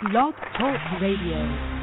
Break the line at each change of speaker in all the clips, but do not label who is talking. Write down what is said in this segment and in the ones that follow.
Blog Talk Radio.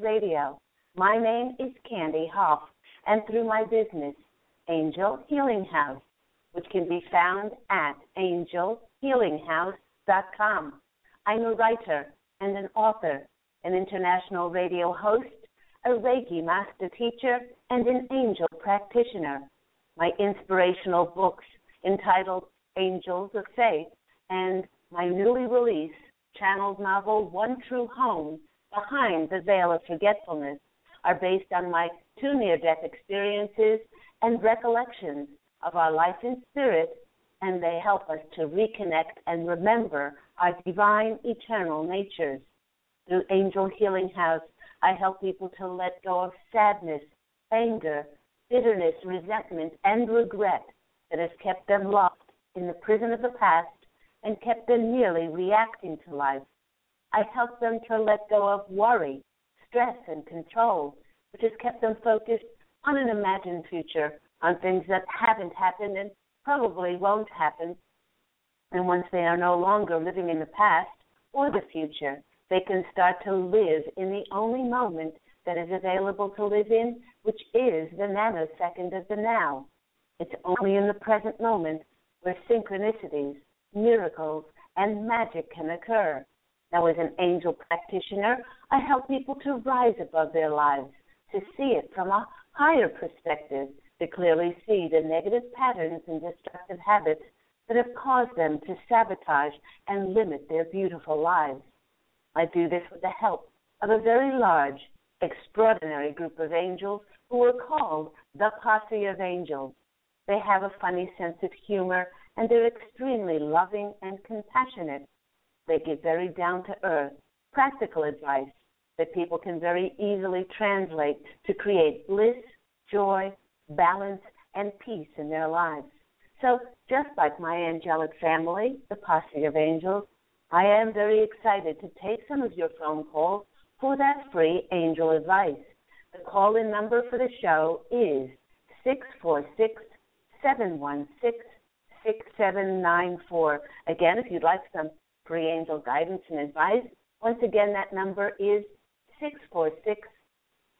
Radio. My name is Candy Hough, and through my business, Angel Healing House, which can be found at angelhealinghouse.com. I'm a writer and an author, an international radio host, a Reiki master teacher, and an angel practitioner. My inspirational books entitled Angels of Faith and my newly released channeled novel One True Home behind the veil of forgetfulness are based on my two near death experiences and recollections of our life in spirit, and they help us to reconnect and remember our divine eternal natures. Through Angel Healing House, I help people to let go of sadness, anger, bitterness, resentment, and regret that has kept them locked in the prison of the past and kept them merely reacting to life. I help them to let go of worry, stress, and control, which has kept them focused on an imagined future, on things that haven't happened and probably won't happen. And once they are no longer living in the past or the future, they can start to live in the only moment that is available to live in, which is the nanosecond of the now. It's only in the present moment where synchronicities, miracles, and magic can occur. Now, as an angel practitioner, I help people to rise above their lives, to see it from a higher perspective, to clearly see the negative patterns and destructive habits that have caused them to sabotage and limit their beautiful lives. I do this with the help of a very large, extraordinary group of angels who are called the Posse of Angels. They have a funny sense of humor and they're extremely loving and compassionate. They give very down to earth, practical advice that people can very easily translate to create bliss, joy, balance, and peace in their lives. So, just like my angelic family, the posse of angels, I am very excited to take some of your phone calls for that free angel advice. The call in number for the show is 646 716 6794. Again, if you'd like some free angel guidance and advice, once again, that number is 646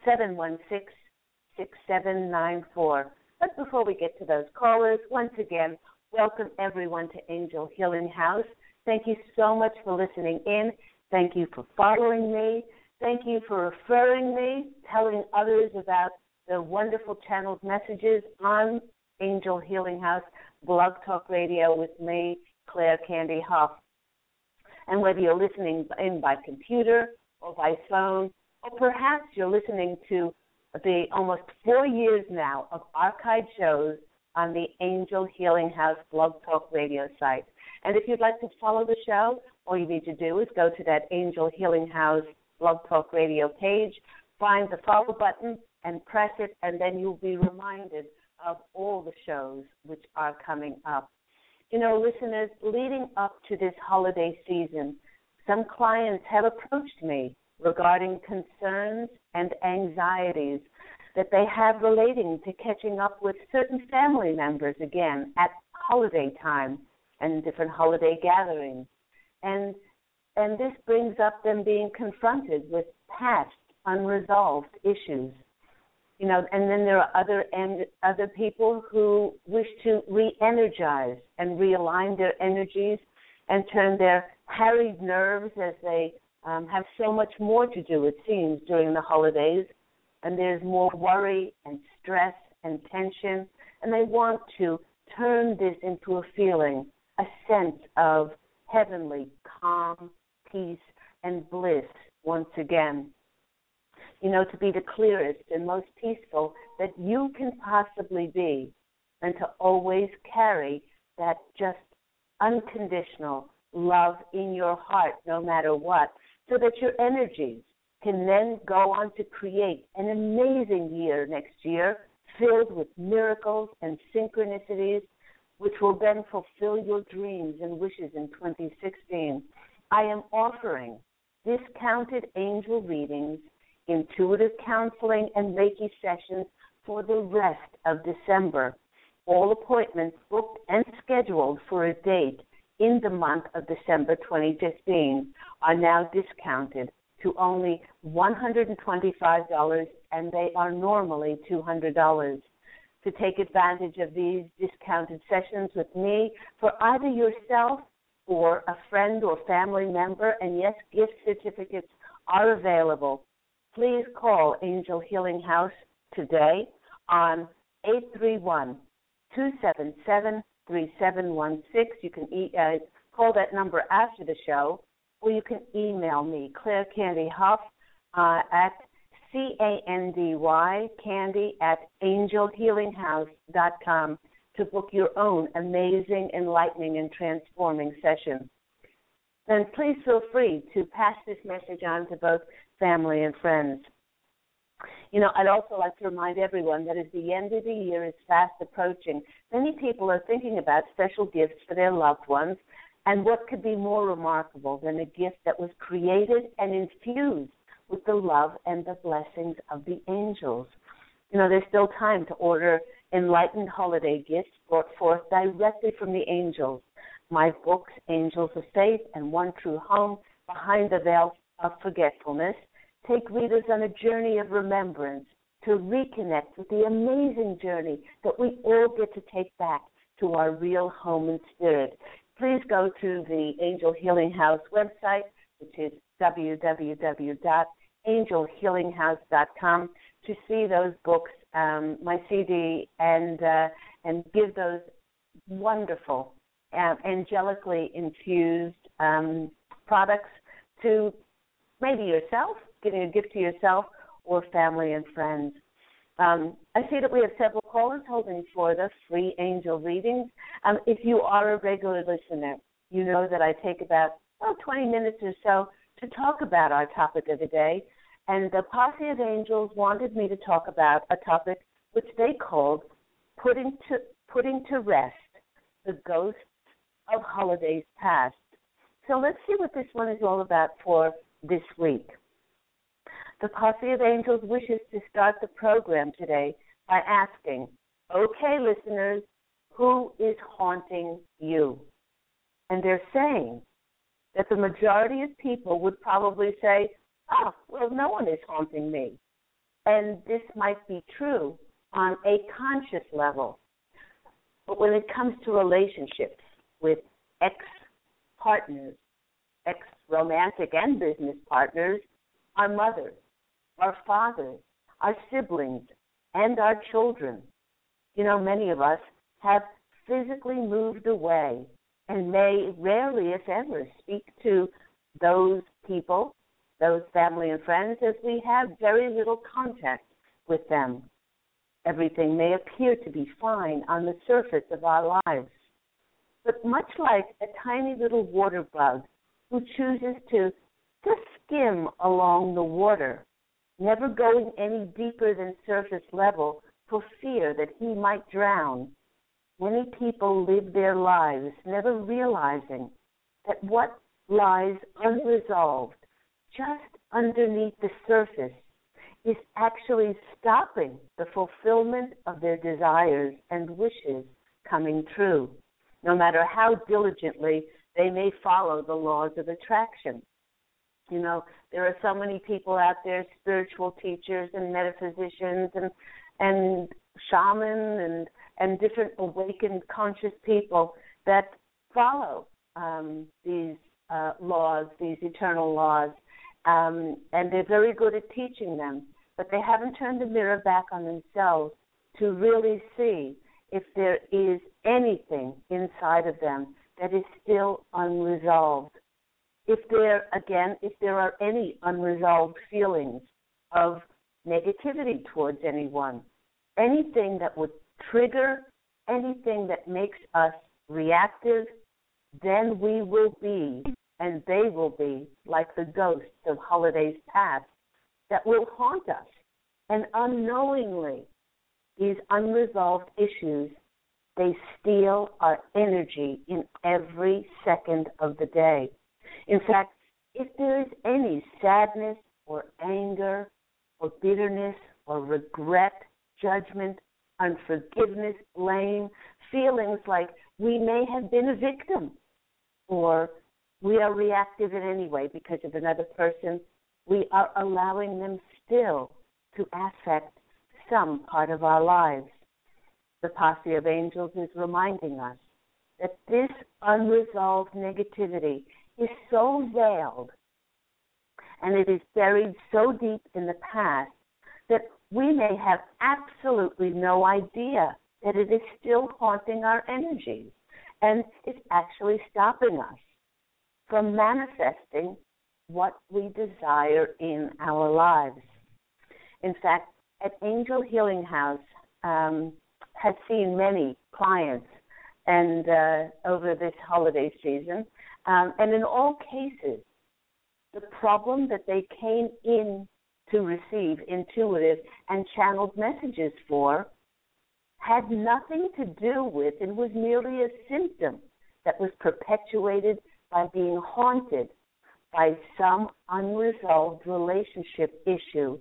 716 6794. But before we get to those callers, once again, welcome everyone to Angel Healing House. Thank you so much for listening in. Thank you for following me. Thank you for referring me, telling others about the wonderful channeled messages on Angel Healing House Blog Talk Radio with me, Claire Candy Hough. And whether you're listening in by computer or by phone, or perhaps you're listening to the almost four years now of archived shows on the Angel Healing House Blog Talk Radio site. And if you'd like to follow the show, all you need to do is go to that Angel Healing House Blog Talk Radio page, find the follow button, and press it, and then you'll be reminded of all the shows which are coming up. You know, listeners, leading up to this holiday season, some clients have approached me regarding concerns and anxieties that they have relating to catching up with certain family members again at holiday time and different holiday gatherings. And and this brings up them being confronted with past unresolved issues. You know, and then there are other and other people who wish to re-energize and realign their energies and turn their harried nerves as they um, have so much more to do, it seems, during the holidays, and there's more worry and stress and tension, and they want to turn this into a feeling, a sense of heavenly calm, peace, and bliss once again. You know, to be the clearest and most peaceful that you can possibly be, and to always carry that just unconditional love in your heart no matter what, so that your energies can then go on to create an amazing year next year filled with miracles and synchronicities which will then fulfill your dreams and wishes in 2016. I am offering discounted angel readings, intuitive counseling, and Reiki sessions for the rest of December. All appointments booked and scheduled for a date in the month of December 2015 are now discounted to only $125 and they are normally $200. To take advantage of these discounted sessions with me for either yourself or a friend or family member, and yes, gift certificates are available. Please call Angel Healing House today on 831 277 3716. You can e- uh, call that number after the show, or you can email me, Claire Candy Hough, uh, at C A N D Y, candy at angelhealinghouse.com to book your own amazing, enlightening, and transforming session. Then please feel free to pass this message on to both family and friends. You know, I'd also like to remind everyone that as the end of the year is fast approaching, many people are thinking about special gifts for their loved ones. And what could be more remarkable than a gift that was created and infused with the love and the blessings of the angels? You know, there's still time to order enlightened holiday gifts brought forth directly from the angels. My books, Angels of Faith and One True Home, Behind the Veil of Forgetfulness, take readers on a journey of remembrance to reconnect with the amazing journey that we all get to take back to our real home and spirit. Please go to the Angel Healing House website, which is www.angelhealinghouse.com, to see those books, um, my CD, and uh, and give those wonderful, uh, angelically infused um, products to maybe yourself giving a gift to yourself or family and friends. Um, I see that we have several callers holding for the free angel readings. Um, if you are a regular listener, you know that I take about oh, 20 minutes or so to talk about our topic of the day. And the Posse of Angels wanted me to talk about a topic which they called putting to putting to rest the ghosts of holidays past. So let's see what this one is all about for this week. The Posse of Angels wishes to start the program today by asking, okay, listeners, who is haunting you? And they're saying that the majority of people would probably say, oh, well, no one is haunting me. And this might be true on a conscious level. But when it comes to relationships with ex partners, ex romantic and business partners, our mothers, our fathers, our siblings, and our children, you know, many of us have physically moved away and may rarely, if ever, speak to those people, those family and friends, as we have very little contact with them. Everything may appear to be fine on the surface of our lives. But much like a tiny little water bug who chooses to just skim along the water, never going any deeper than surface level for fear that he might drown, many people live their lives never realizing that what lies unresolved just underneath the surface is actually stopping the fulfillment of their desires and wishes coming true, no matter how diligently they may follow the laws of attraction. You know, there are so many people out there, spiritual teachers and metaphysicians and and shaman and and different awakened conscious people that follow um, these uh, laws, these eternal laws, um, and they're very good at teaching them but they haven't turned the mirror back on themselves to really see if there is anything inside of them that is still unresolved. If there, again, if there are any unresolved feelings of negativity towards anyone, anything that would trigger anything that makes us reactive, then we will be, and they will be, like the ghosts of holidays past that will haunt us. And unknowingly, these unresolved issues, they steal our energy in every second of the day. In fact, if there is any sadness or anger or bitterness or regret, judgment, unforgiveness, blame, feelings like we may have been a victim or we are reactive in any way because of another person we are allowing them still to affect some part of our lives. The posse of angels is reminding us that this unresolved negativity is so veiled and it is buried so deep in the past that we may have absolutely no idea that it is still haunting our energies and is actually stopping us from manifesting what we desire in our lives. In fact, at Angel Healing House, um, has seen many clients and uh, over this holiday season, um, and in all cases, the problem that they came in to receive intuitive and channeled messages for had nothing to do with it was merely a symptom that was perpetuated by being haunted by some unresolved relationship issue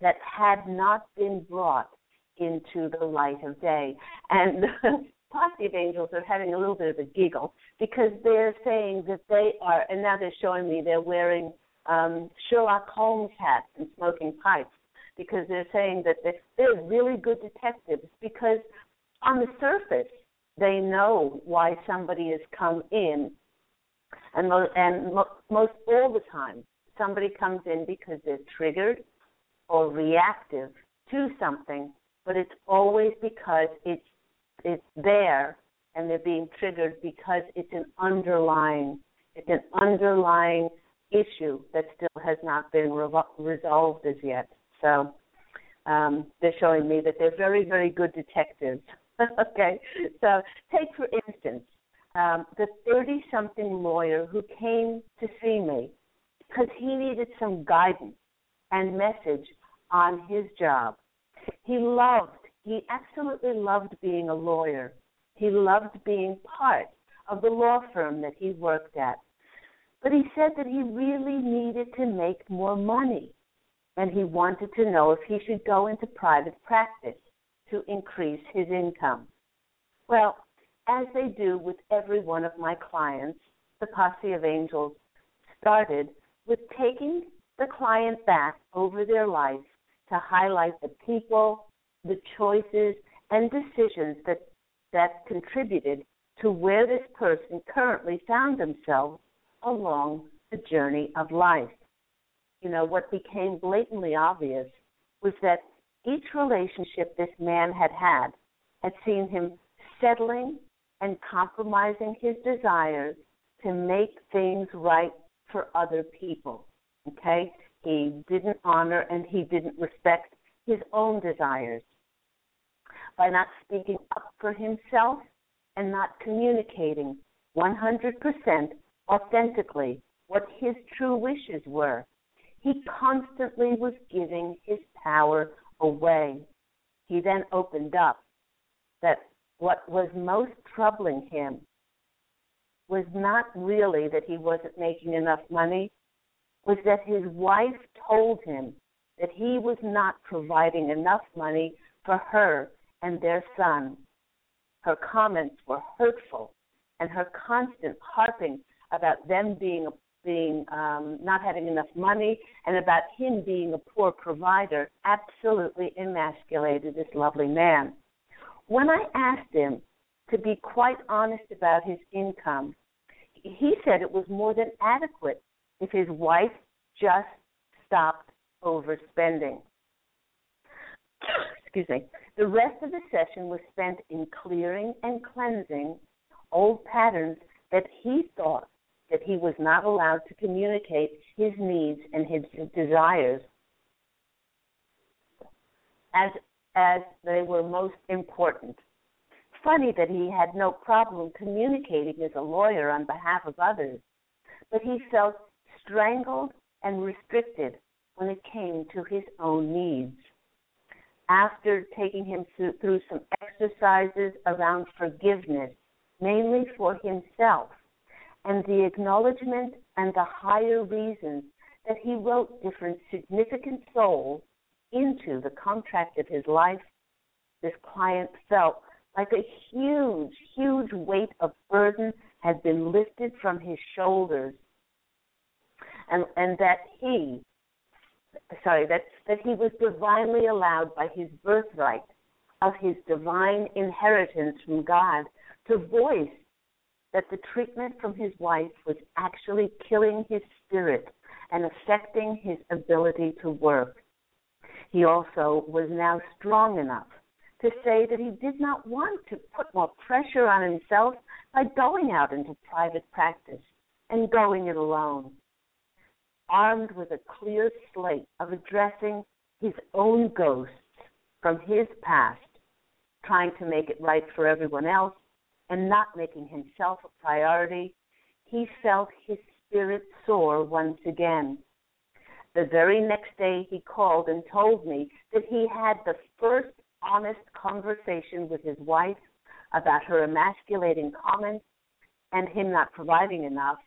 that had not been brought into the light of day. And Posse of Angels are having a little bit of a giggle because they're saying that they are, and now they're showing me they're wearing um, Sherlock Holmes hats and smoking pipes because they're saying that they're, really good detectives because on the surface they know why somebody has come in and mo- and mo- most all the time somebody comes in because they're triggered or reactive to something, but it's always because it's it's there and they're being triggered because it's an underlying it's an underlying issue that still has not been re- resolved as yet. So um, they're showing me that they're very very good detectives. okay, so take for instance um, the 30 something lawyer who came to see me because he needed some guidance and message on his job. He loved, he absolutely loved being a lawyer. He loved being part of the law firm that he worked at. But he said that he really needed to make more money. and he wanted to know if he should go into private practice to increase his income. Well, as they do with every one of my clients, the Posse of Angels started with taking the client back over their life to highlight the people, the choices, and decisions that that contributed to where this person currently found themselves along the journey of life. You know, what became blatantly obvious was that each relationship this man had had had seen him settling and compromising his desires to make things right for other people. Okay? He didn't honor and he didn't respect his own desires. By not speaking up for himself and not communicating 100% authentically what his true wishes were, he constantly was giving his power away. He then opened up that what was most troubling him was not really that he wasn't making enough money, was that his wife told him that he was not providing enough money for her and their son. Her comments were hurtful, and her constant harping about them being being um, not having enough money and about him being a poor provider absolutely emasculated this lovely man. When I asked him to be quite honest about his income, he said it was more than adequate if his wife just stopped overspending. Excuse me. The rest of the session was spent in clearing and cleansing old patterns that he thought that he was not allowed to communicate his needs and his desires as as they were most important. Funny that he had no problem communicating as a lawyer on behalf of others, but he felt strangled and restricted when it came to his own needs. After taking him through some exercises around forgiveness, mainly for himself, and the acknowledgement and the higher reasons that he wrote different significant souls into the contract of his life, this client felt like a huge, huge weight of burden had been lifted from his shoulders. And, and that he, sorry, that, that he was divinely allowed by his birthright of his divine inheritance from God to voice that the treatment from his wife was actually killing his spirit and affecting his ability to work. He also was now strong enough to say that he did not want to put more pressure on himself by going out into private practice and going it alone. Armed with a clear slate of addressing his own ghosts from his past, trying to make it right for everyone else, and not making himself a priority, he felt his spirit soar once again. The very next day, he called and told me that he had the first honest conversation with his wife about her emasculating comments and him not providing enough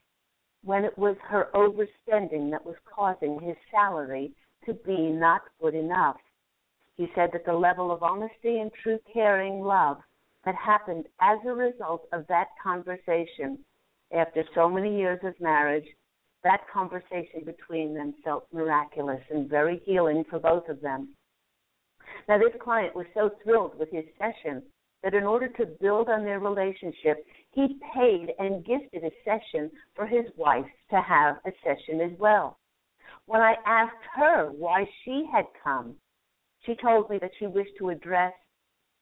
when it was her overspending that was causing his salary to be not good enough. He said that the level of honesty and true caring love that happened as a result of that conversation after so many years of marriage, that conversation between them felt miraculous and very healing for both of them. Now, this client was so thrilled with his session that in order to build on their relationship, he paid and gifted a session for his wife to have a session as well. When I asked her why she had come, she told me that she wished to address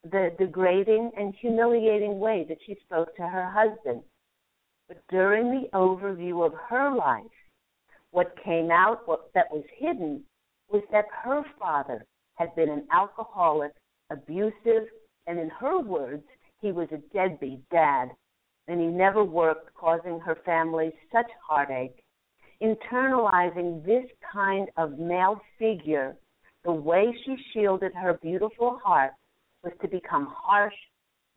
the degrading and humiliating way that she spoke to her husband. But during the overview of her life, what came out what, that was hidden was that her father had been an alcoholic, abusive, and in her words, he was a deadbeat dad, and he never worked, causing her family such heartache. Internalizing this kind of male figure, the way she shielded her beautiful heart was to become harsh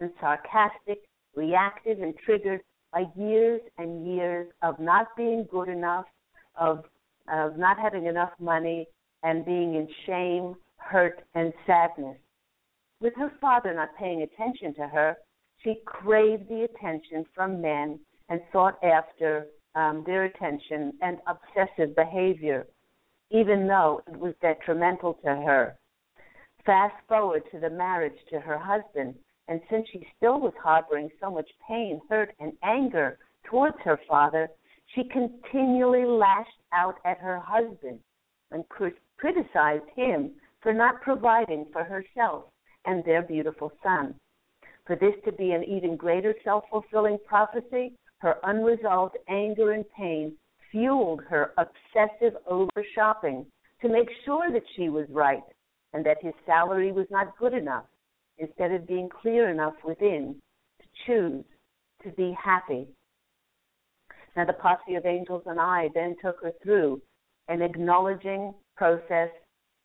and sarcastic, reactive, and triggered by years and years of not being good enough, of of not having enough money, and being in shame, hurt, and sadness. With her father not paying attention to her, she craved the attention from men and sought after um, their attention and obsessive behavior, even though it was detrimental to her. Fast forward to the marriage to her husband, and since she still was harboring so much pain, hurt, and anger towards her father, she continually lashed out at her husband and criticized him for not providing for herself and their beautiful son. For this to be an even greater self fulfilling prophecy, her unresolved anger and pain fueled her obsessive over shopping to make sure that she was right and that his salary was not good enough, instead of being clear enough within to choose to be happy. Now, the posse of angels and I then took her through an acknowledging process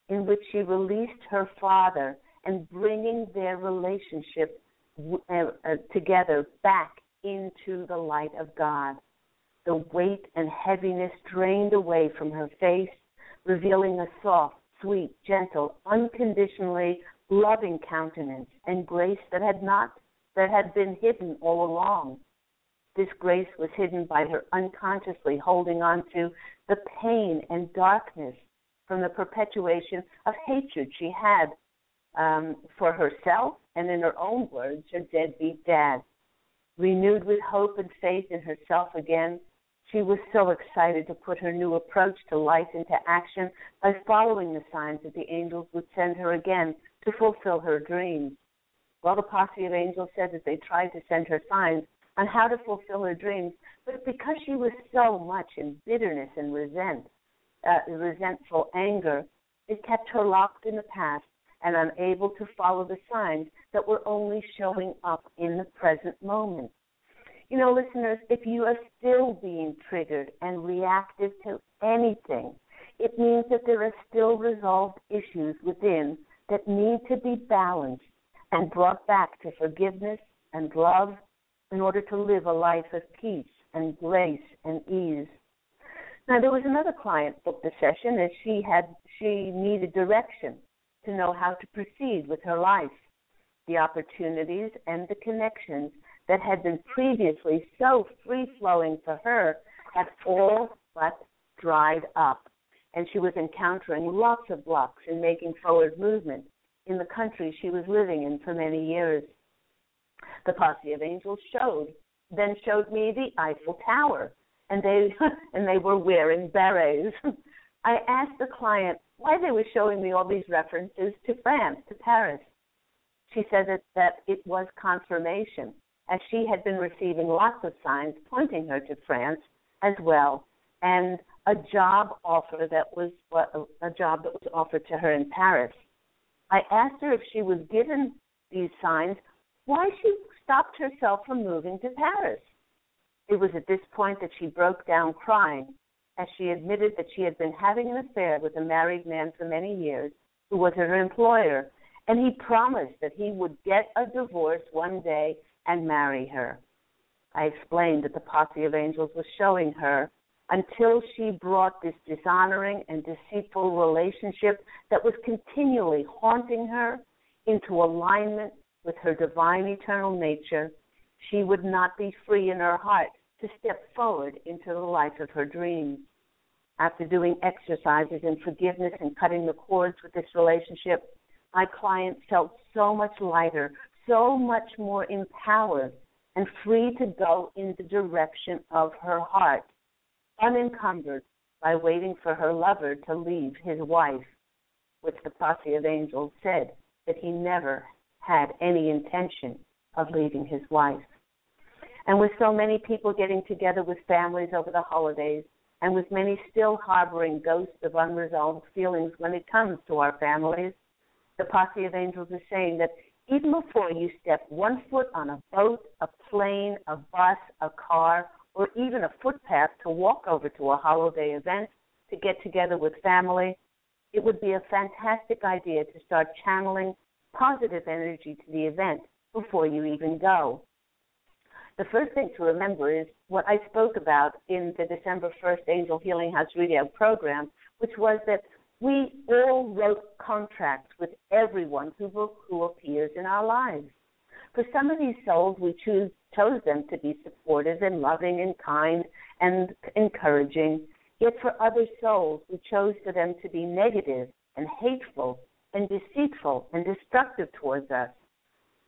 in which she released her father and bringing their relationship uh, uh, together back into the light of God. The weight and heaviness drained away from her face, revealing a soft, sweet, gentle, unconditionally loving countenance and grace that had not that had been hidden all along. This grace was hidden by her unconsciously holding on to the pain and darkness from the perpetuation of hatred she had um, for herself and, in her own words, her deadbeat dad. Renewed with hope and faith in herself again, she was so excited to put her new approach to life into action by following the signs that the angels would send her again to fulfill her dreams. Well, the posse of angels said that they tried to send her signs on how to fulfill her dreams, but because she was so much in bitterness and resent, uh, resentful anger, it kept her locked in the past and unable to follow the signs that were only showing up in the present moment. You know, listeners, if you are still being triggered and reactive to anything, it means that there are still resolved issues within that need to be balanced and brought back to forgiveness and love in order to live a life of peace and grace and ease. Now there was another client booked a session as she had she needed direction to know how to proceed with her life. The opportunities and the connections that had been previously so free flowing for her had all but dried up, and she was encountering lots of blocks in making forward movement in the country she was living in for many years. The posse of angels showed, then showed me the Eiffel Tower, and they and they were wearing berets. I asked the client why they were showing me all these references to France, to Paris. She said that, that it was confirmation, as she had been receiving lots of signs pointing her to France as well, and a job offer that was a job that was offered to her in Paris. I asked her if she was given these signs, why she stopped herself from moving to Paris. It was at this point that she broke down crying as she admitted that she had been having an affair with a married man for many years who was her employer, and he promised that he would get a divorce one day and marry her. I explained that the posse of angels was showing her until she brought this dishonoring and deceitful relationship that was continually haunting her into alignment with her divine eternal nature, she would not be free in her heart to step forward into the life of her dreams. After doing exercises in forgiveness and cutting the cords with this relationship, my client felt so much lighter, so much more empowered, and free to go in the direction of her heart, unencumbered by waiting for her lover to leave his wife, which the posse of angels said that he never had any intention of leaving his wife. And with so many people getting together with families over the holidays, and with many still harboring ghosts of unresolved feelings when it comes to our families, the posse of angels is saying that even before you step one foot on a boat, a plane, a bus, a car, or even a footpath to walk over to a holiday event to get together with family, it would be a fantastic idea to start channeling positive energy to the event before you even go the first thing to remember is what I spoke about in the December 1st Angel Healing House Radio program, which was that We all wrote contracts with everyone who, who appears in our lives. For some of these souls, we choose, chose them to be supportive and loving and kind and encouraging. Yet for other souls, we chose for them to be negative and hateful and deceitful and destructive towards us.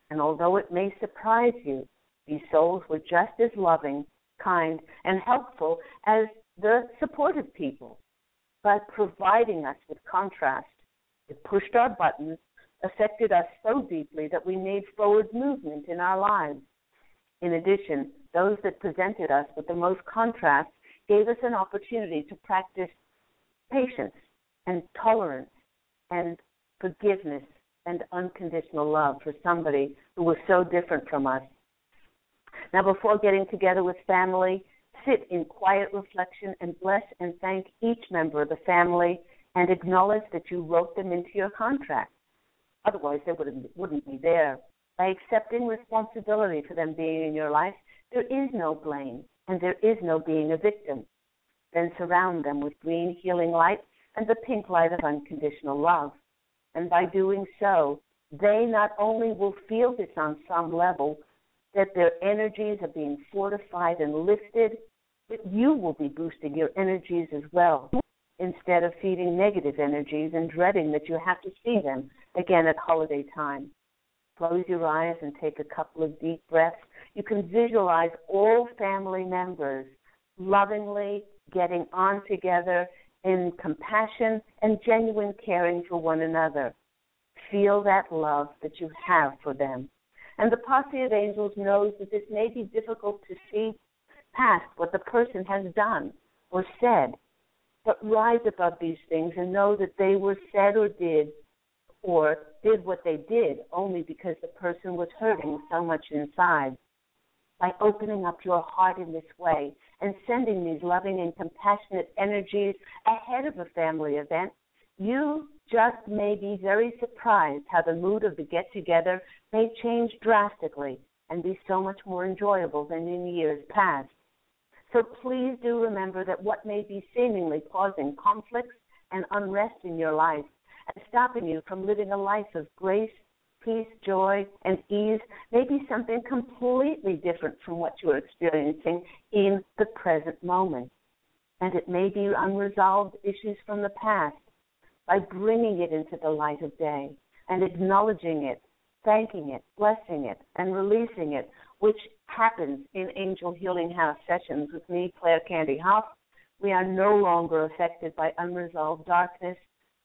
And although it may surprise you, these souls were just as loving, kind, and helpful as the supportive people. By providing us with contrast, it pushed our buttons affected us so deeply that we made forward movement in our lives. In addition, those that presented us with the most contrast gave us an opportunity to practice patience and tolerance and forgiveness and unconditional love for somebody who was so different from us. Now, before getting together with family, sit in quiet reflection and bless and thank each member of the family and acknowledge that you wrote them into your contract. Otherwise, they wouldn't, be there. By accepting responsibility for them being in your life, there is no blame and there is no being a victim. Then surround them with green healing light and the pink light of unconditional love. And by doing so, they not only will feel this on some level, that their energies are being fortified and lifted, but you will be boosting your energies as well instead of feeding negative energies and dreading that you have to see them again at holiday time. Close your eyes and take a couple of deep breaths. You can visualize all family members lovingly getting on together in compassion and genuine caring for one another. Feel that love that you have for them. And the posse of angels knows that this may be difficult to see past what the person has done or said but rise above these things and know that they were said or did or did what they did only because the person was hurting so much inside. By opening up your heart in this way and sending these loving and compassionate energies ahead of a family event, you just may be very surprised how the mood of the get together may change drastically and be so much more enjoyable than in years past. So please do remember that what may be seemingly causing conflicts and unrest in your life and stopping you from living a life of grace, peace, joy, and ease may be something completely different from what you're experiencing in the present moment. And it may be unresolved issues from the past. By bringing it into the light of day and acknowledging it, thanking it, blessing it, and releasing it which happens in Angel Healing House sessions with me, Claire Candy Hough. We are no longer affected by unresolved darkness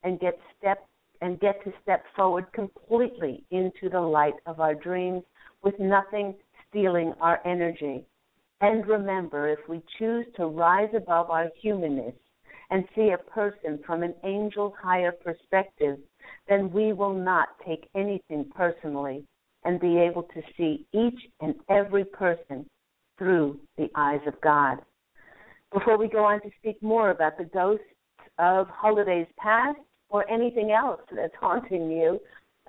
and get step and get to step forward completely into the light of our dreams with nothing stealing our energy. And remember, if we choose to rise above our humanness and see a person from an angel's higher perspective, then we will not take anything personally and be able to see each and every person through the eyes of God. Before we go on to speak more about the ghosts of holidays past or anything else that's haunting you,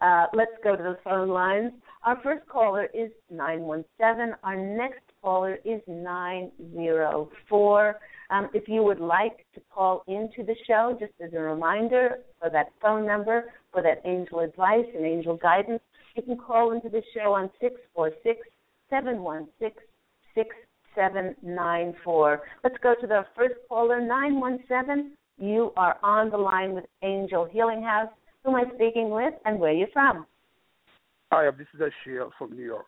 uh, let's go to the phone lines. Our first caller is 917. Our next caller is 904. Um, if you would like to call into the show, just as a reminder for that phone number, for that angel advice and angel guidance, you can call into the show on 646 716 6794. Let's go to the first caller, 917. You are on the line with Angel Healing House. Who am I speaking with and where are you from?
Hi, this is Ashiel from New York.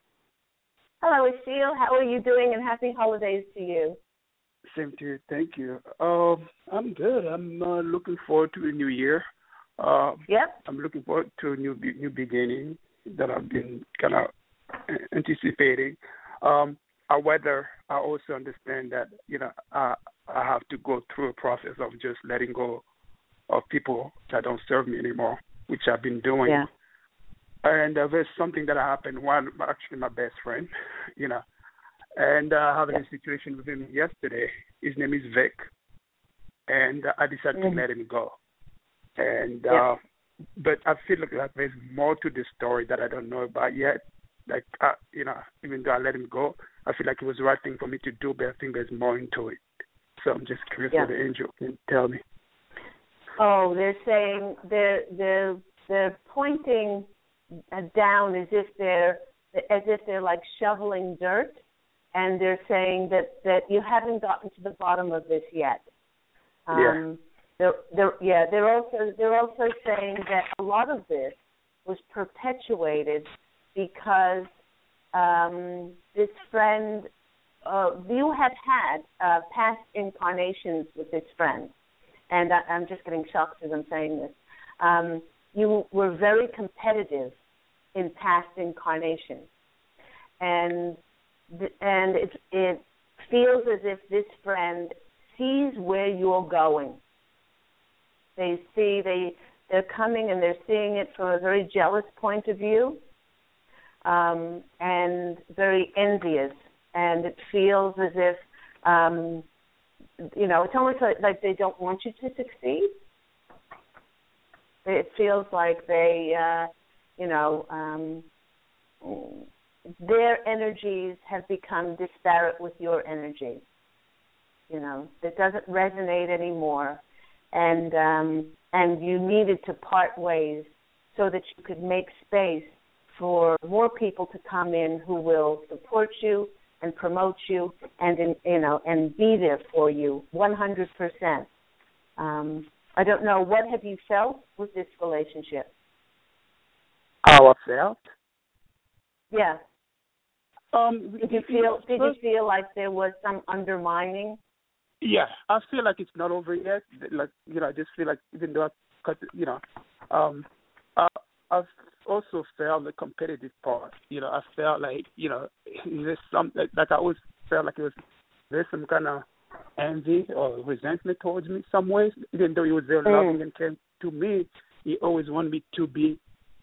Hello, Ashiel. How are you doing and happy holidays to you?
Same to you. Thank you. Um, I'm good. I'm uh, looking forward to the new year. Uh,
yep.
I'm looking forward to a new new beginning that I've been kind of anticipating. Um, however, I also understand that you know I I have to go through a process of just letting go of people that don't serve me anymore, which I've been doing.
Yeah.
And uh, there's something that happened. One, actually, my best friend, you know, and uh, having a situation with him yesterday. His name is Vic, and uh, I decided mm-hmm. to let him go. And yeah. uh, but I feel like there's more to this story that I don't know about yet. Like, uh, you know, even though I let him go, I feel like it was the right thing for me to do, but I think there's more into it. So I'm just curious
yeah.
what the angel can tell me.
Oh, they're saying they're they're they're pointing down as if they're as if they're like shoveling dirt, and they're saying that that you haven't gotten to the bottom of this yet.
Um, yeah.
They're, they're, yeah, they're also they're also saying that a lot of this was perpetuated because um, this friend, uh, you have had uh, past incarnations with this friend, and I, I'm just getting shocked as I'm saying this. Um, you were very competitive in past incarnations, and and it it feels as if this friend sees where you're going. They see they they're coming and they're seeing it from a very jealous point of view, um, and very envious, and it feels as if um, you know it's almost like, like they don't want you to succeed. It feels like they, uh, you know, um, their energies have become disparate with your energy. You know, it doesn't resonate anymore, and um, and you needed to part ways so that you could make space for more people to come in who will support you and promote you and you know and be there for you 100%. Um, I don't know what have you felt with this relationship.
How I felt?
Yeah.
Um,
did you feel? Did you feel like there was some undermining?
Yeah, I feel like it's not over yet. Like you know, I just feel like even though I cut, you know, um, I, I've also felt the competitive part. You know, I felt like you know, there's some like, like I always felt like it was there's some kind of envy or resentment towards me some ways. Even though he was very mm. loving and caring to me, he always wanted me to be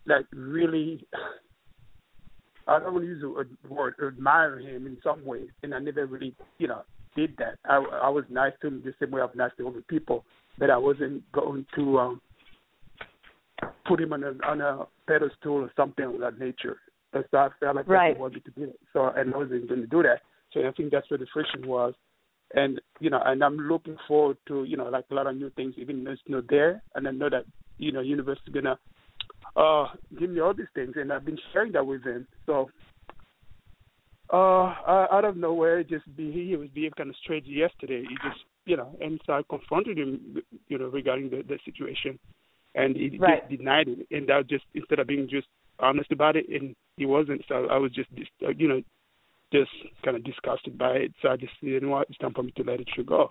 like really. I don't want to use the word admire him in some ways, and I never really, you know, did that. I I was nice to him the same way I've nice to other people, but I wasn't going to um put him on a on a pedestal or something of that nature. So I felt like
right.
that's what wanted to do. So and I wasn't going to do that. So I think that's where the friction was. And you know, and I'm looking forward to you know like a lot of new things, even though it's not there. And I know that you know, universe is gonna uh give me all these things, and I've been sharing that with him. So uh, out of nowhere, just be he was being kind of strange yesterday. He just, you know, and so I confronted him, you know, regarding the the situation, and he
right.
just denied it. And that just instead of being just honest about it, and he wasn't. So I was just, uh, you know, just kind of disgusted by it. So I just, you know what, it's time for me to let it go.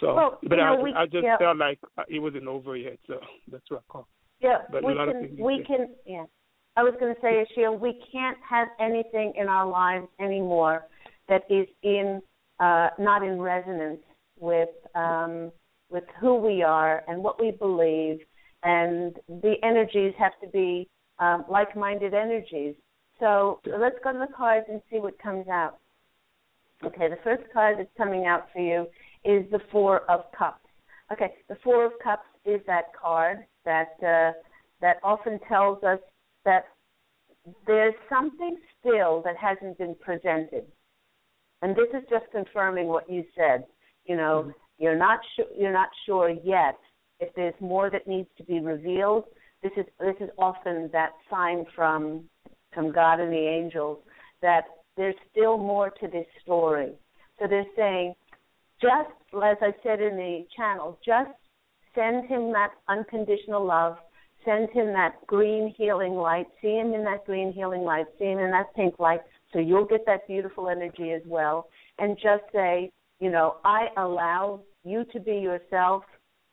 So,
well,
but
I,
know,
we,
I just
yeah.
felt like uh, it wasn't over yet. So that's what I call.
Yeah,
but
we can. We can. Yeah. I was going to say, Ashia, we can't have anything in our lives anymore that is in uh, not in resonance with um, with who we are and what we believe, and the energies have to be um, like-minded energies. So let's go to the cards and see what comes out. Okay, the first card that's coming out for you is the Four of Cups. Okay, the Four of Cups is that card that uh, that often tells us that there's something still that hasn't been presented. And this is just confirming what you said. You know, mm-hmm. you're not sure you're not sure yet if there's more that needs to be revealed. This is this is often that sign from from God and the angels that there's still more to this story. So they're saying, just as I said in the channel, just send him that unconditional love send him that green healing light. See him in that green healing light. See him in that pink light. So you'll get that beautiful energy as well. And just say, you know, I allow you to be yourself.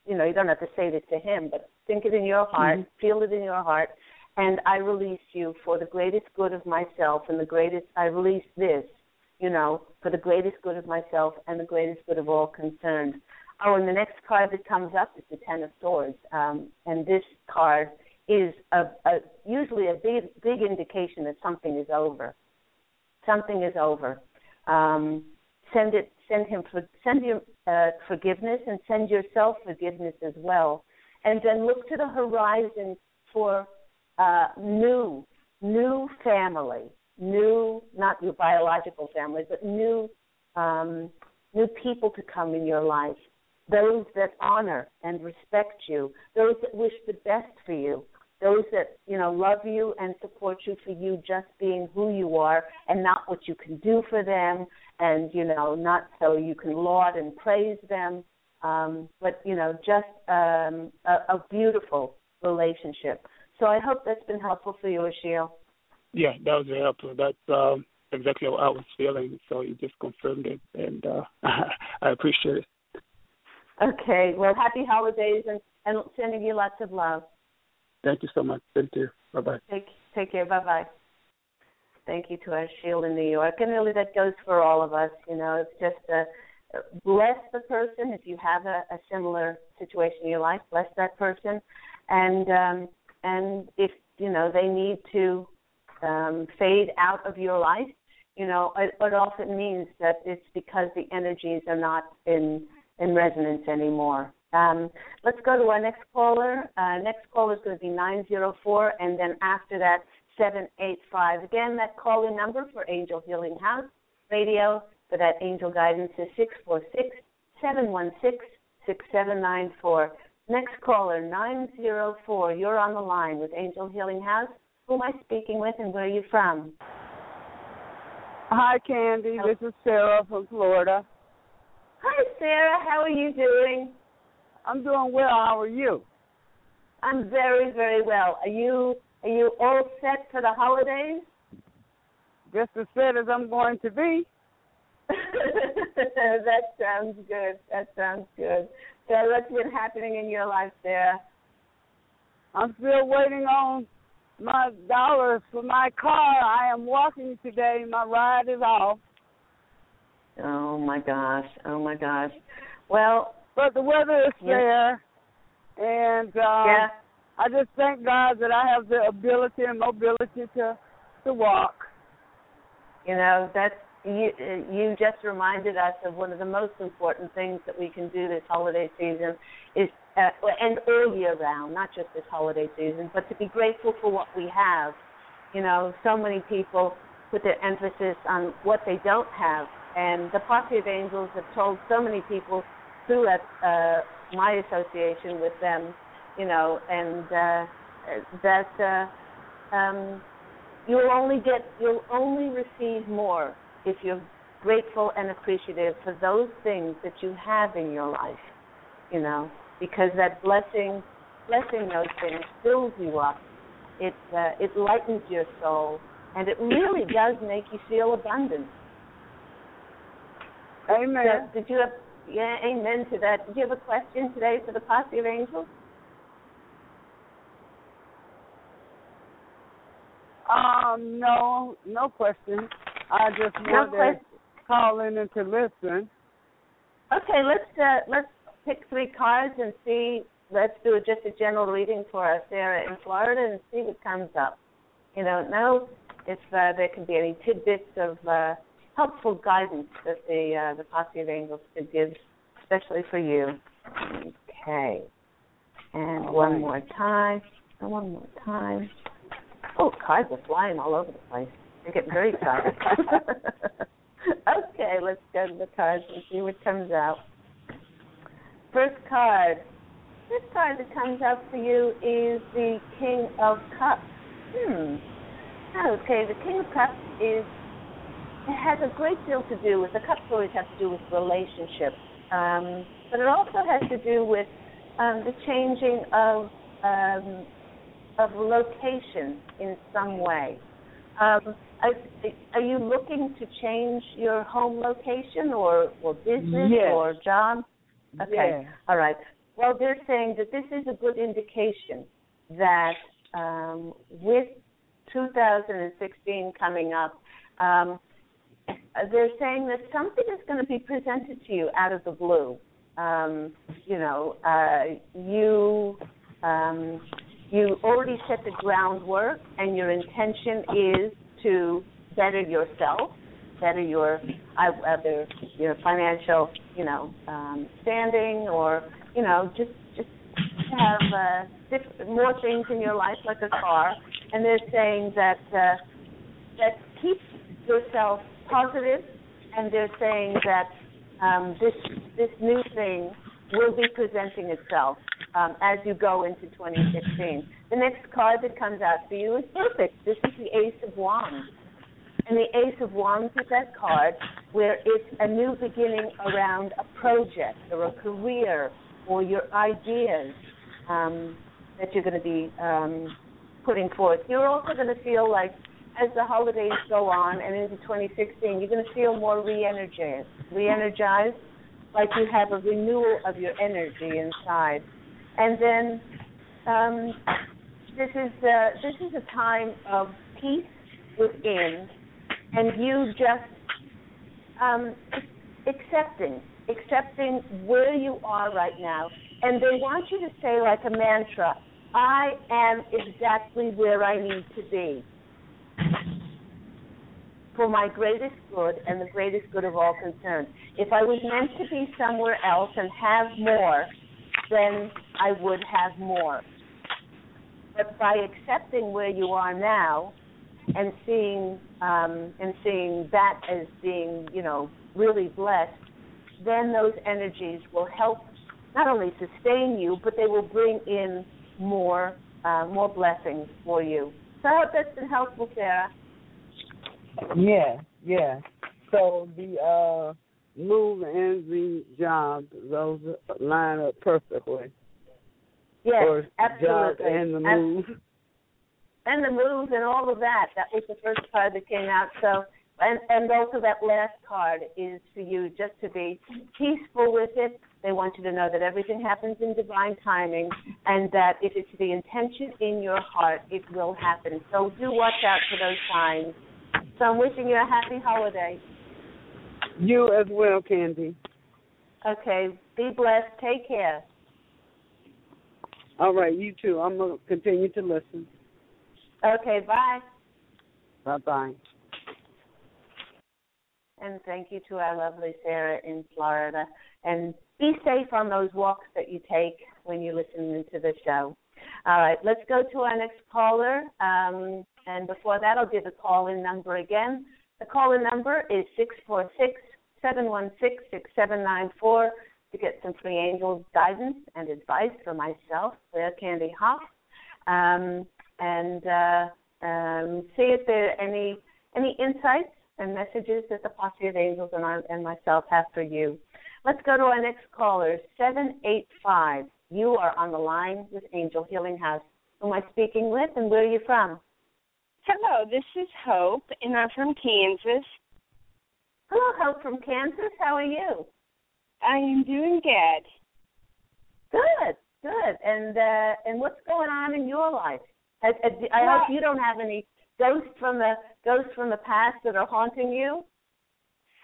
You know, you don't have to say this to him, but think it in your heart, mm-hmm. feel it in your heart, and I release you for the greatest good of myself and the greatest. I release this, you know, for the greatest good of myself and the greatest good of all concerned. Oh, and the next card that comes up is the Ten of Swords, um, and this card is a, a usually a big big indication that something is over. Something is over. Um, send it, send him, for, send him uh, forgiveness, and send yourself forgiveness as well. And then look to the horizon for uh, new, new family, new, not your biological family, but new, um, new people to come in your life. Those that honor and respect you, those that wish the best for you, those that you know love you and support you for you just being who you are and not what you can do for them and you know not so you can laud and praise them. Um but you know just um a, a beautiful relationship so i hope that's been helpful for you Ashiel.
yeah that was very helpful that's um exactly what i was feeling so you just confirmed it and uh i appreciate it
okay well happy holidays and and sending you lots of love
Thank you so much. Thank you. Bye bye.
Take take care. Bye bye. Thank you to our shield in New York, and really that goes for all of us. You know, it's just a uh, bless the person if you have a, a similar situation in your life. Bless that person, and um, and if you know they need to um, fade out of your life, you know, it, it often means that it's because the energies are not in in resonance anymore. Um, let's go to our next caller. Uh, next caller is going to be 904, and then after that, 785. Again, that calling number for Angel Healing House Radio for that angel guidance is 646 716 6794. Next caller, 904. You're on the line with Angel Healing House. Who am I speaking with and where are you from?
Hi, Candy. This is Sarah from Florida.
Hi, Sarah. How are you doing?
I'm doing well. How are you?
I'm very, very well. Are you are you all set for the holidays?
Just as set as I'm going to be.
that sounds good. That sounds good. So what's been happening in your life there?
I'm still waiting on my dollars for my car. I am walking today. My ride is off.
Oh my gosh. Oh my gosh. Well,
but the weather is fair, and uh,
yeah.
I just thank God that I have the ability and mobility to to walk.
You know that's you. You just reminded us of one of the most important things that we can do this holiday season is uh, and all year round, not just this holiday season, but to be grateful for what we have. You know, so many people put their emphasis on what they don't have, and the Posse of Angels have told so many people through uh, my association with them, you know, and uh, that uh, um, you'll only get you'll only receive more if you're grateful and appreciative for those things that you have in your life, you know, because that blessing blessing those things fills you up. It uh, it lightens your soul, and it really does make you feel abundant.
Amen.
So, did you have yeah, amen to that. Did you have a question today for the posse of angels?
Um, no, no question. I just
no
wanted to call in and to listen.
Okay, let's uh, let's pick three cards and see. Let's do a, just a general reading for us Sarah in Florida and see what comes up. You don't know if uh, there can be any tidbits of uh, helpful guidance that the uh, the posse of angels could give, especially for you. Okay. And one more time. And one more time. Oh, cards are flying all over the place. You're getting very excited. okay, let's go to the cards and see what comes out. First card. First card that comes out for you is the King of Cups. Hmm. Okay, the King of Cups is it has a great deal to do with the cups always have to do with relationships, um, but it also has to do with um, the changing of um, of location in some way. Um, are, are, you looking to change your home location or or business
yes.
or job? Okay,
yeah.
all right. Well, they're saying that this is a good indication that um, with 2016 coming up, um, they're saying that something is going to be presented to you out of the blue. Um, you know, uh, you um, you already set the groundwork, and your intention is to better yourself, better your either your financial, you know, um, standing, or you know, just just have uh, diff- more things in your life, like a car. And they're saying that uh, that keep yourself positive, and they're saying that um, this this new thing will be presenting itself um, as you go into 2016. The next card that comes out for you is perfect. This is the Ace of Wands. And the Ace of Wands is that card where it's a new beginning around a project or a career or your ideas um, that you're going to be um, putting forth. You're also going to feel like as the holidays go on and into 2016, you're going to feel more re-energized, re-energized, like you have a renewal of your energy inside. And then um, this is uh, this is a time of peace within, and you just um, accepting, accepting where you are right now. And they want you to say like a mantra, I am exactly where I need to be for my greatest good and the greatest good of all concerned. If I was meant to be somewhere else and have more, then I would have more. But by accepting where you are now and seeing um, and seeing that as being, you know, really blessed, then those energies will help not only sustain you, but they will bring in more uh, more blessings for you. So I hope that's been helpful, Sarah.
Yeah, yeah. So the uh move and the job, those line up perfectly.
Yes,
or
absolutely.
job and the move.
And the move and all of that. That was the first card that came out. So and and also that last card is for you just to be peaceful with it. They want you to know that everything happens in divine timing and that if it's the intention in your heart, it will happen. So do watch out for those signs. So I'm wishing you a happy holiday.
You as well, Candy.
Okay. Be blessed. Take care.
All right, you too. I'm gonna continue to listen.
Okay, bye.
Bye bye.
And thank you to our lovely Sarah in Florida. And be safe on those walks that you take when you listen to the show. All right, let's go to our next caller. Um, and before that, I'll give the call in number again. The call in number is 646 716 6794 to get some free angel guidance and advice for myself, Claire Candy Hough, um, and uh, um, see if there are any any insights and messages that the Posse of Angels and, I, and myself have for you. Let's go to our next caller, 785. You are on the line with Angel Healing House. Who am I speaking with and where are you from?
Hello, this is Hope, and I'm from Kansas.
Hello, Hope from Kansas. How are you?
I am doing good.
Good, good. And uh, and what's going on in your life? I, I, I
Well-
hope you don't have any ghosts from the ghosts from the past that are haunting you.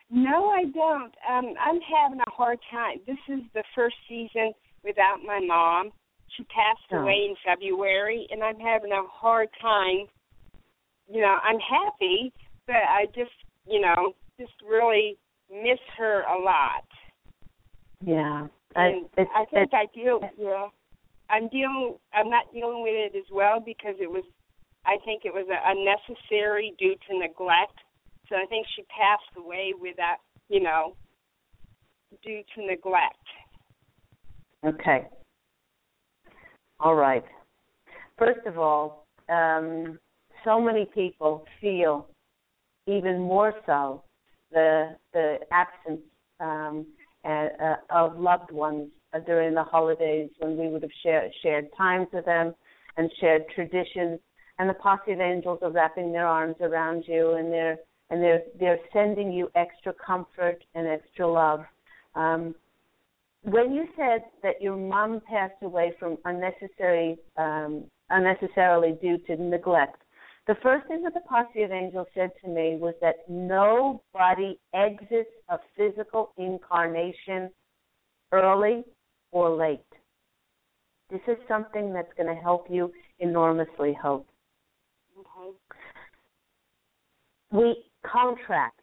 No, I don't. Um, I'm having a hard time. This is the first season without my mom. She passed
Oh.
away in February, and I'm having a hard time. You know, I'm happy, but I just, you know, just really miss her a lot.
Yeah,
And
it's,
I think
it's,
I deal. Yeah, I'm dealing. I'm not dealing with it as well because it was. I think it was unnecessary due to neglect. So I think she passed away without, you know, due to neglect.
okay. All right. First of all, um, so many people feel even more so the the absence um, uh, uh, of loved ones uh, during the holidays when we would have shared shared times with them and shared traditions. And the posse of angels are wrapping their arms around you, and they're and they're they're sending you extra comfort and extra love. Um, when you said that your mom passed away from unnecessary um, unnecessarily due to neglect, the first thing that the posse of angels said to me was that nobody exits a physical incarnation early or late. This is something that's going to help you enormously, Hope.
Okay.
We contract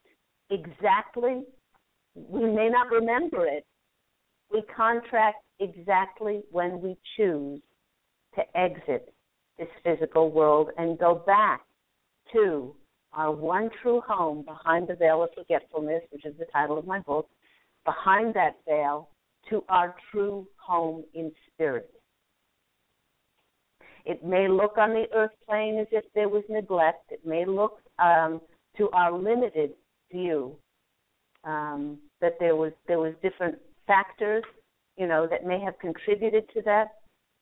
exactly, we may not remember it, we contract exactly when we choose to exit this physical world and go back to our one true home behind the veil of forgetfulness, which is the title of my book, behind that veil to our true home in spirit. It may look on the earth plane as if there was neglect. It may look um, to our limited view um, that there was there was different factors, you know, that may have contributed to that.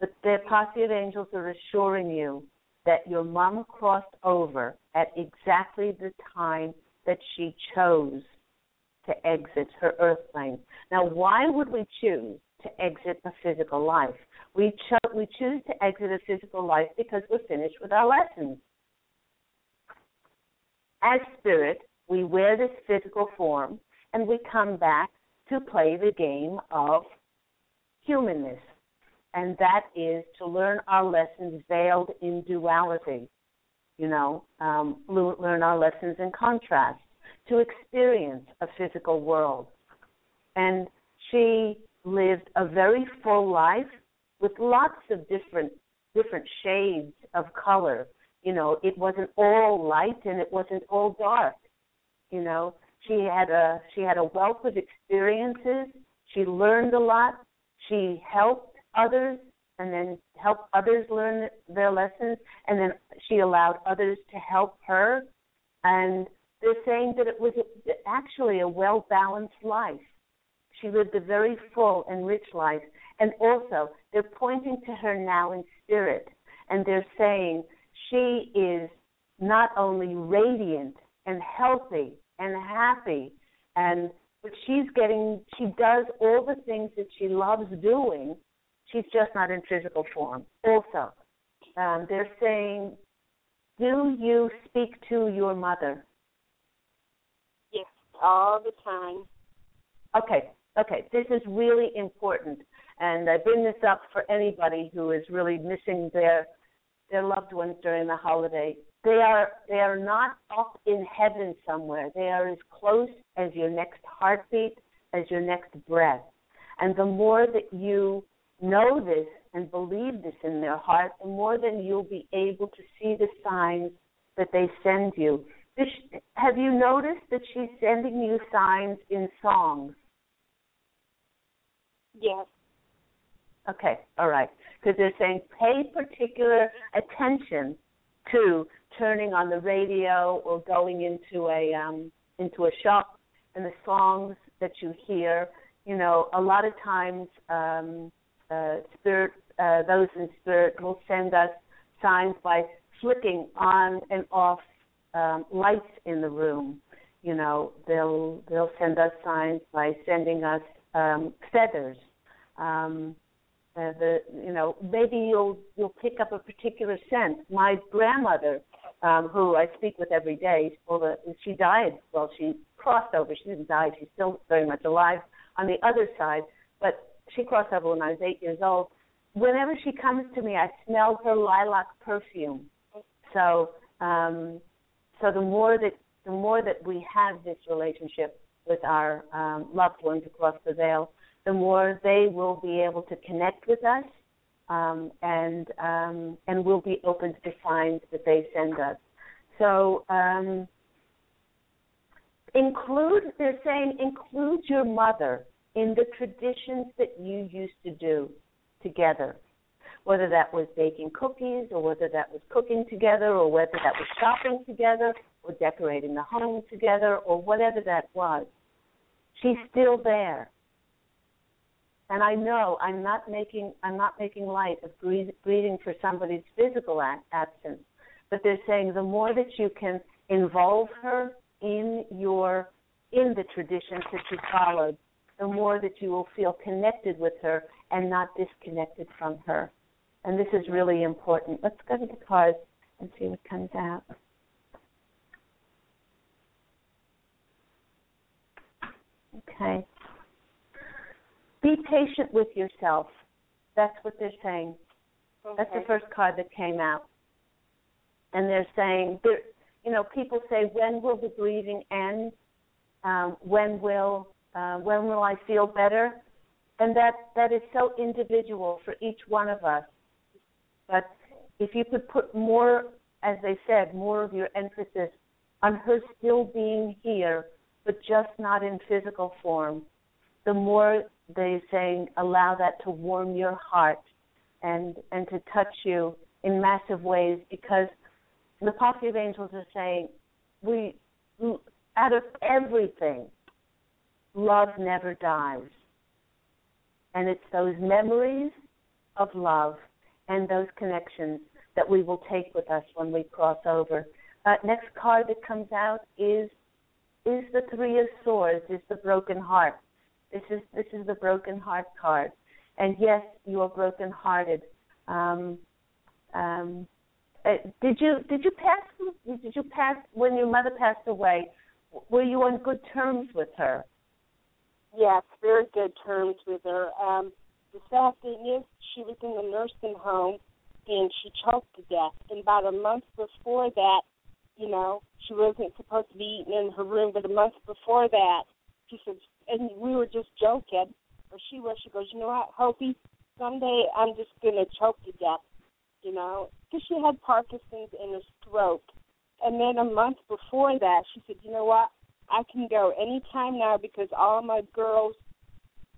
But the posse of angels are assuring you that your mom crossed over at exactly the time that she chose to exit her earth plane. Now, why would we choose to exit a physical life? We, cho- we choose to exit a physical life because we're finished with our lessons. As spirit, we wear this physical form and we come back to play the game of humanness. And that is to learn our lessons veiled in duality. You know, um, learn our lessons in contrast, to experience a physical world. And she lived a very full life with lots of different different shades of color. You know, it wasn't all light and it wasn't all dark. You know, she had a she had a wealth of experiences. She learned a lot. She helped others and then help others learn their lessons and then she allowed others to help her and they're saying that it was actually a well balanced life. She lived a very full and rich life. And also, they're pointing to her now in spirit, and they're saying she is not only radiant and healthy and happy, and but she's getting, she does all the things that she loves doing. She's just not in physical form. Also, um, they're saying, do you speak to your mother?
Yes, all the time.
Okay, okay. This is really important, and I bring this up for anybody who is really missing their their loved ones during the holiday. They are they are not up in heaven somewhere. They are as close as your next heartbeat, as your next breath. And the more that you know this and believe this in their heart, the more than you'll be able to see the signs that they send you. Have you noticed that she's sending you signs in songs?
Yes.
Okay, all right. Because they're saying pay particular attention to turning on the radio or going into a um, into a shop and the songs that you hear. You know, a lot of times um, uh, spirit, uh, those in spirit will send us signs by flicking on and off um, lights in the room. You know, they'll they'll send us signs by sending us um, feathers. Um, uh, the you know maybe you'll you'll pick up a particular scent. My grandmother, um, who I speak with every day, well, she died. Well, she crossed over. She didn't die. She's still very much alive on the other side. She crossed over when I was eight years old. Whenever she comes to me, I smell her lilac perfume. So um, so the more that the more that we have this relationship with our um, loved ones across the veil, the more they will be able to connect with us, um, and um, and we'll be open to the signs that they send us. So um, include they're saying include your mother in the traditions that you used to do together whether that was baking cookies or whether that was cooking together or whether that was shopping together or decorating the home together or whatever that was. She's still there. And I know I'm not making I'm not making light of grieving for somebody's physical absence, but they're saying the more that you can involve her in your in the traditions that you followed, the more that you will feel connected with her and not disconnected from her and this is really important. Let's go to the cards and see what comes out. Okay. Be patient with yourself. That's what they're saying. Okay. That's the first card that came out. And they're saying, they're, you know, people say, when will the grieving end? Um, when will uh, when will I feel better? And that that is so individual for each one of us. But if you could put more, as they said, more of your emphasis on her still being here, but just not in physical form, the more they're saying allow that to warm your heart and and to touch you in massive ways because the of angels are saying we out of everything love never dies and it's those memories of love and those connections that we will take with us when we cross over. Uh, next card that comes out is is the Three of Swords, is the broken heart. This is this is the broken heart card, and yes, you are broken hearted. Um, um, uh, did you did you pass did you pass when your mother passed away? Were you on good terms with her?
Yes, very good terms with her. Um, the sad thing is, she was in the nursing home and she choked to death. And about a month before that, you know, she wasn't supposed to be eating in her room, but a month before that, she said, and we were just joking, or she was, she goes, you know what, Hopi, someday I'm just going to choke to death, you know, because she had Parkinson's and a stroke. And then a month before that, she said, you know what, I can go anytime now because all my girls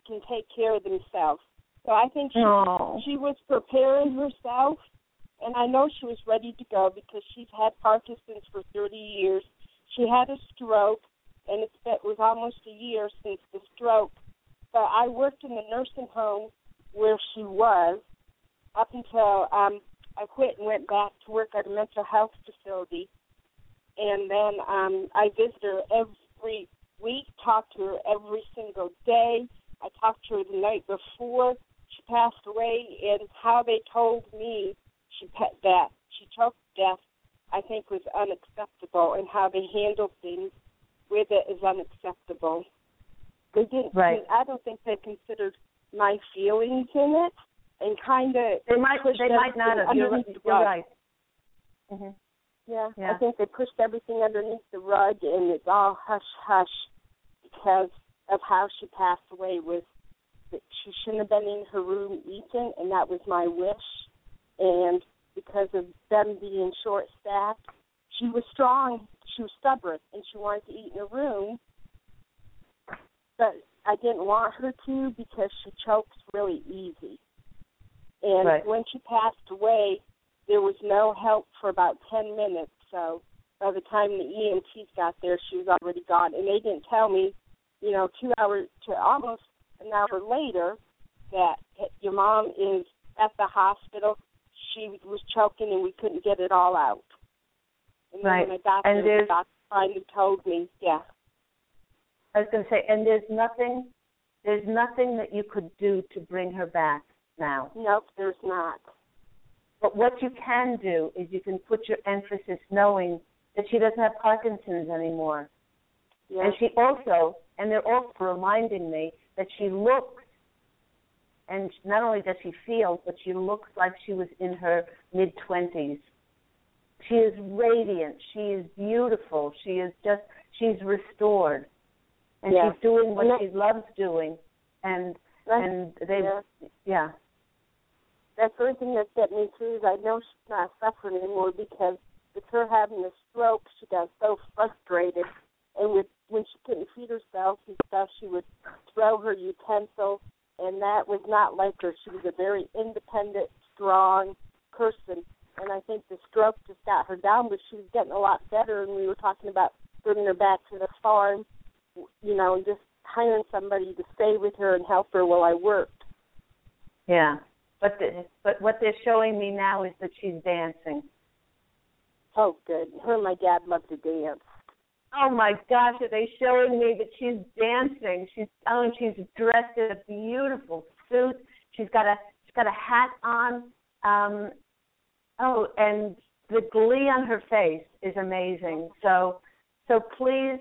can take care of themselves. So I think she
Aww.
she was preparing herself, and I know she was ready to go because she's had Parkinson's for 30 years. She had a stroke, and it's, it was almost a year since the stroke. But I worked in the nursing home where she was up until um, I quit and went back to work at a mental health facility. And then um, I visit her every week, talk to her every single day. I talked to her the night before she passed away and how they told me she pet that she choked death I think was unacceptable and how they handled things with it is unacceptable. They didn't
right.
I don't think they considered my feelings in it and kind of
they might they might not have you're, you're right
mm-hmm. Yeah, yeah I think they pushed everything underneath the rug and it's all hush hush because of how she passed away with that she shouldn't have been in her room eating, and that was my wish. And because of them being short staffed, she was strong. She was stubborn, and she wanted to eat in her room. But I didn't want her to because she chokes really easy. And
right.
when she passed away, there was no help for about 10 minutes. So by the time the EMTs got there, she was already gone. And they didn't tell me, you know, two hours to almost an hour later that your mom is at the hospital. She was choking and we couldn't get it all out. And then
right.
when I got
and
there, the doctor finally told me, yeah.
I was going to say, and there's nothing, there's nothing that you could do to bring her back now.
Nope, there's not.
But what you can do is you can put your emphasis knowing that she doesn't have Parkinson's anymore.
Yes.
And she also, and they're also reminding me that she looks, and not only does she feel, but she looks like she was in her mid 20s. She is radiant. She is beautiful. She is just, she's restored. And
yeah.
she's doing what she loves doing. And, and they,
yeah.
yeah.
That's the only thing that set me through is I know she's not suffering anymore because with her having a stroke, she got so frustrated. And with when she couldn't feed herself and stuff, she would throw her utensils, and that was not like her. She was a very independent, strong person, and I think the stroke just got her down, but she was getting a lot better. And we were talking about bringing her back to the farm, you know, and just hiring somebody to stay with her and help her while I worked.
Yeah, but the, but what they're showing me now is that she's dancing.
Oh, good. Her and my dad love to dance.
Oh my gosh, are they showing me that she's dancing? She's oh, she's dressed in a beautiful suit. She's got a she's got a hat on. Um, oh, and the glee on her face is amazing. So, so please,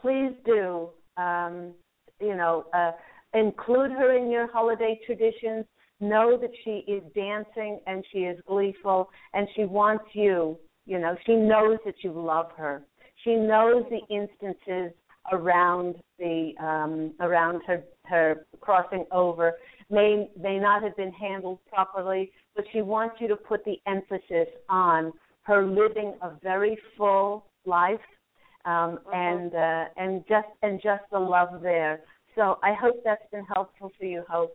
please do, um, you know, uh, include her in your holiday traditions. Know that she is dancing and she is gleeful and she wants you. You know, she knows that you love her she knows the instances around the um, around her her crossing over may may not have been handled properly, but she wants you to put the emphasis on her living a very full life um,
mm-hmm.
and uh, and just and just the love there. So I hope that's been helpful for you, Hope.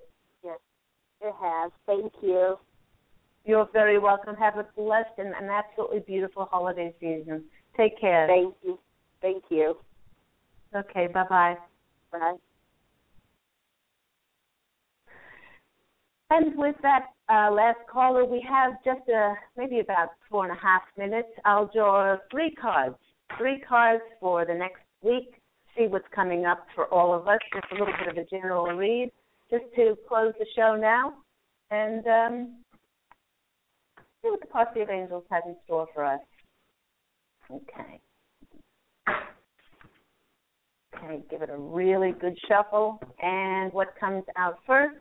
It has. Thank you.
You're very welcome. Have a blessed and an absolutely beautiful holiday season. Take care.
Thank you. Thank you.
Okay, bye bye.
Bye.
And with that uh, last caller, we have just a, maybe about four and a half minutes. I'll draw three cards, three cards for the next week. See what's coming up for all of us. Just a little bit of a general read, just to close the show now, and um, see what the Posse of Angels has in store for us. Okay. Okay, give it a really good shuffle. And what comes out first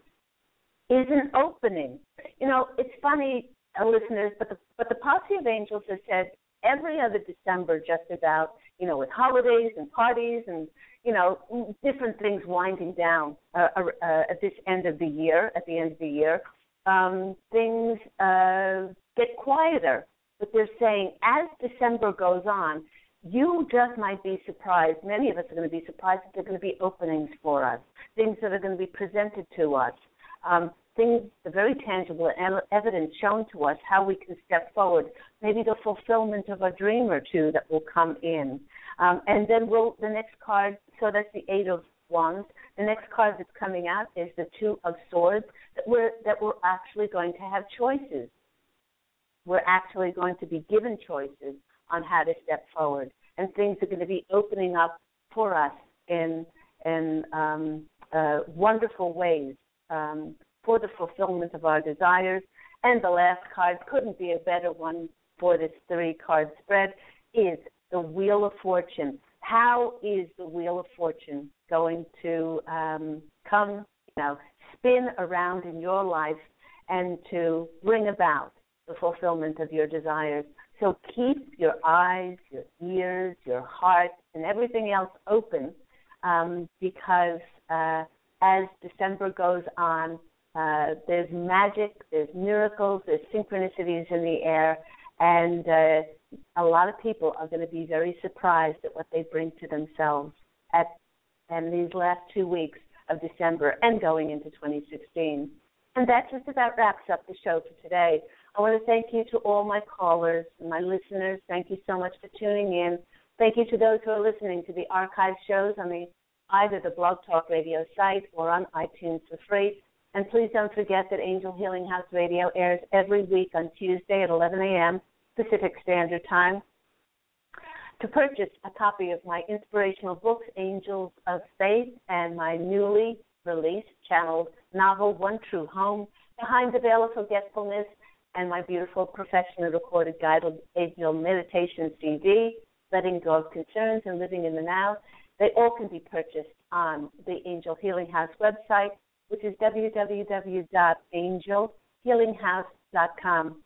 is an opening. You know, it's funny, uh, listeners, but the but the Posse of Angels has said every other December, just about, you know, with holidays and parties and you know different things winding down uh, uh, uh, at this end of the year. At the end of the year, um, things uh, get quieter. But they're saying as December goes on, you just might be surprised. Many of us are going to be surprised that there are going to be openings for us, things that are going to be presented to us, um, things, the very tangible evidence shown to us how we can step forward. Maybe the fulfillment of a dream or two that will come in, um, and then we'll the next card. So that's the Eight of Wands. The next card that's coming out is the Two of Swords. That we're that we're actually going to have choices. We're actually going to be given choices on how to step forward, and things are going to be opening up for us in in um, uh, wonderful ways um, for the fulfillment of our desires. And the last card couldn't be a better one for this three card spread is the Wheel of Fortune. How is the Wheel of Fortune going to um, come, you know, spin around in your life and to bring about the fulfillment of your desires? So keep your eyes, your ears, your heart, and everything else open um, because uh, as December goes on, uh, there's magic, there's miracles, there's synchronicities in the air, and uh, a lot of people are going to be very surprised at what they bring to themselves at and these last two weeks of December and going into 2016. And that just about wraps up the show for today. I want to thank you to all my callers and my listeners. Thank you so much for tuning in. Thank you to those who are listening to the archive shows on the either the Blog Talk Radio site or on iTunes for free. And please don't forget that Angel Healing House Radio airs every week on Tuesday at 11 a.m. Pacific Standard Time. To purchase a copy of my inspirational books, Angels of Faith, and my newly released channeled novel, One True Home, Behind the Veil of Forgetfulness, and my beautiful professionally recorded guided angel meditation CD, Letting Go of Concerns and Living in the Now. They all can be purchased on the Angel Healing House website, which is www.angelhealinghouse.com.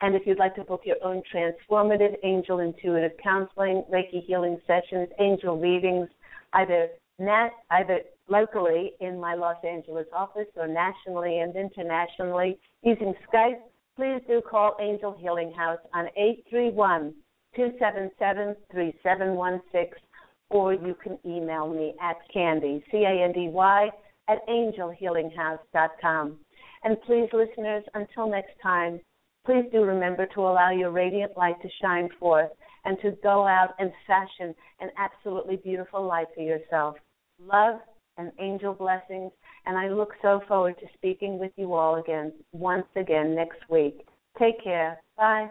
And if you'd like to book your own transformative angel intuitive counseling, Reiki healing sessions, angel readings, either nat, either locally in my Los Angeles office or nationally and internationally using Skype, please do call Angel Healing House on 831 277 3716 or you can email me at Candy, C A N D Y, at angelhealinghouse.com. And please, listeners, until next time, please do remember to allow your radiant light to shine forth and to go out and fashion an absolutely beautiful life for yourself. Love and angel blessings, and I look so forward to speaking with you all again, once again next week. Take care. Bye.